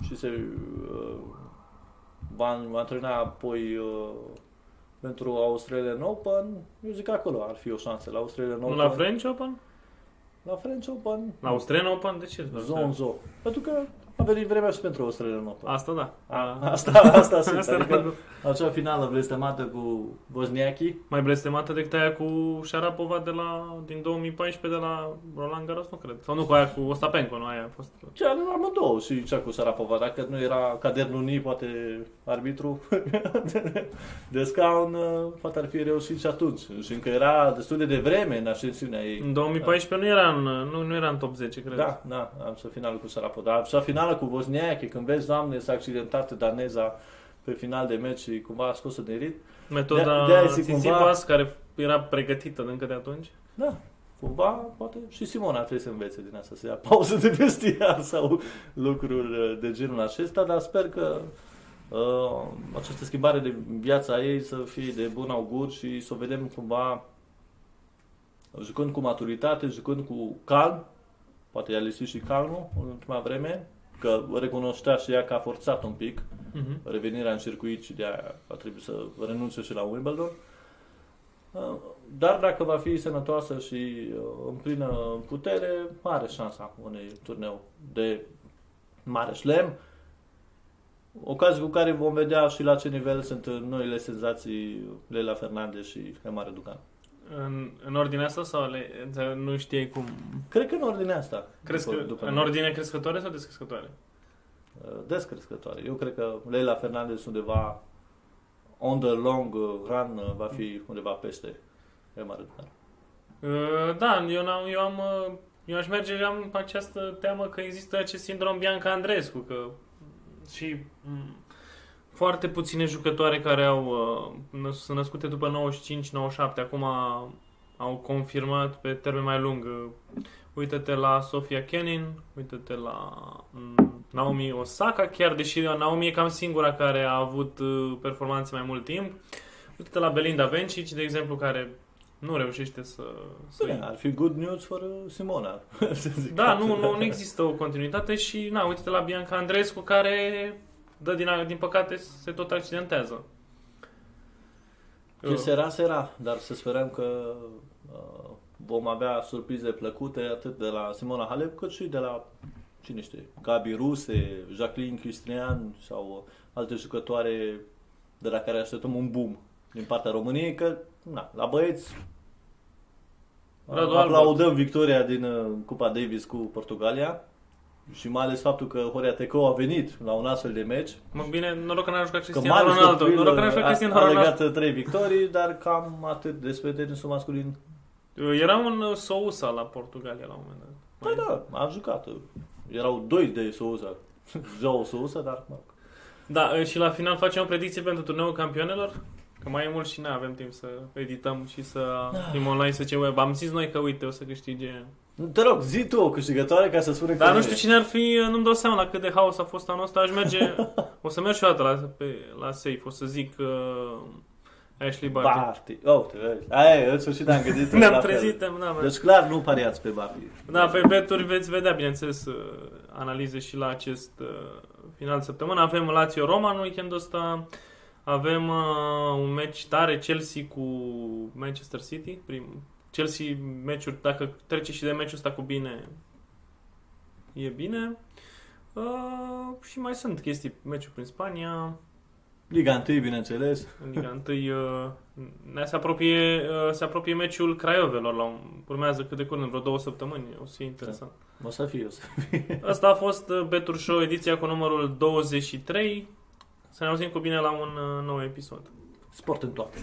și se uh, va, va antrena apoi uh, pentru Australian Open. Eu zic că acolo ar fi o șansă, la Australian Nu Open. la French Open? La French Open, La Australian Open? De ce? Zonzo. Pentru că a venit vremea și pentru Australian Open. Asta da. A, asta, asta, sunt, Asta adică da. acea finală blestemată cu Bosniacii. Mai blestemată decât aia cu Sharapova de la, din 2014 de la Roland Garros, nu cred. Sau nu cu aia cu Ostapenko, nu aia a fost. Cea de amândouă și cea cu Sarapova. Dacă nu era Cader Nuni, poate arbitru de, de scaun, uh, poate ar fi reușit și atunci. Și încă era destul de devreme în ascensiunea ei. În 2014 nu era în, nu, nu era în top 10, cred. Da, da, am să finalul cu Sarapova. Dar și finală cu Bosniache, când vezi, doamne, s-a accidentat daneza pe final de meci și cumva a scos-o de rit. Metoda De- de-aia zic Tsitsipas, cumva- care era pregătită de încă de atunci. Da, cumva, poate și Simona trebuie să învețe din asta, să ia pauză de vestiar sau lucruri uh, de genul acesta, dar sper că uh, această schimbare de viața ei să fie de bun augur și să o vedem cumva jucând cu maturitate, jucând cu calm, poate i-a lipsit și calmul în ultima vreme, că recunoștea și ea că a forțat un pic Mhm. revenirea în circuit și de aia a trebuit să renunțe și la Wimbledon. Uh, Dar dacă va fi sănătoasă și uh, în plină putere, are șansa unui turneu de mare șlem. Ocazii cu care vom vedea și la ce nivel sunt noile senzații Leila Fernandez și Emma Raducan. În, în ordinea asta sau le, nu știai cum? Cred că în ordinea asta. Crezi după- că după în mine. ordine crescătoare sau descrescătoare? Uh, descrescătoare. Eu cred că Leila Fernandez undeva on the long run uh, va fi undeva peste Emma Raducan. Uh, da, eu, n-am, eu am... uh, Eu aș merge, am această teamă că există acest sindrom Bianca Andreescu, că și m- foarte puține jucătoare care au uh, năs- sunt născute după 95-97, acum au confirmat pe termen mai lung. Uh, Uită-te la Sofia Kenin, uită-te la mm, Naomi Osaka, chiar deși Naomi e cam singura care a avut uh, performanțe mai mult timp. Uită-te la Belinda Bencic, de exemplu, care nu reușește să... să Bine, ar fi good news fără Simona. să zic da, așa. nu, nu, nu există o continuitate și, na, uite la Bianca Andreescu care, dă din, din păcate, se tot accidentează. Ce sera, sera, dar să sperăm că uh, vom avea surprize plăcute atât de la Simona Halep cât și de la cine știe, Gabi Ruse, Jacqueline Cristian sau alte jucătoare de la care așteptăm un boom din partea României, că na, la băieți Radu aplaudăm victoria din uh, Cupa Davis cu Portugalia și mai ales faptul că Horia Teco a venit la un astfel de meci Mă, bine, noroc că n-a jucat Că Cristiano Marius Ronaldo. Copil Noroc că n-a jucat a, Cristiano a Ronaldo. legat trei victorii, dar cam atât despre tenisul masculin. Era un uh, Sousa la Portugalia la un moment dat. Da, da, a jucat. Erau doi de Sousa. Joe Sousa, dar mă rog. Da, uh, și la final facem o predicție pentru turneul campionelor? Că mai e mult și nu avem timp să edităm și să fim online să ce web. Am zis noi că uite, o să câștige. Te rog, zi tu o câștigătoare ca să spune Dar că nu știu cine ar fi, uh, nu-mi dau seama la cât de haos a fost anul ăsta. Aș merge, o să merg și o dată la, pe, la safe, o să zic uh, Ashley Barty. Barty. Oh, te vezi. Aia, în sfârșit am gândit Ne-am la fel. trezit, da, da, Deci clar nu pariați pe Barty. Da, pe beturi veți vedea, bineînțeles, uh, analize și la acest uh, final de săptămână. Avem Lazio Roma în weekendul ăsta. Avem uh, un meci tare Chelsea cu Manchester City. Prim, Chelsea meciuri, dacă trece și de meciul ăsta cu bine, e bine. Uh, și mai sunt chestii, meciuri prin Spania, Liga 1, bineînțeles. în Liga 1 uh, ne se apropie, uh, se apropie meciul Craiovelor, la un, urmează cât de curând, vreo două săptămâni, o să fie interesant. O să fie, o să Asta a fost uh, Betur Show, ediția cu numărul 23. Să ne auzim cu bine la un uh, nou episod. Sport în toate.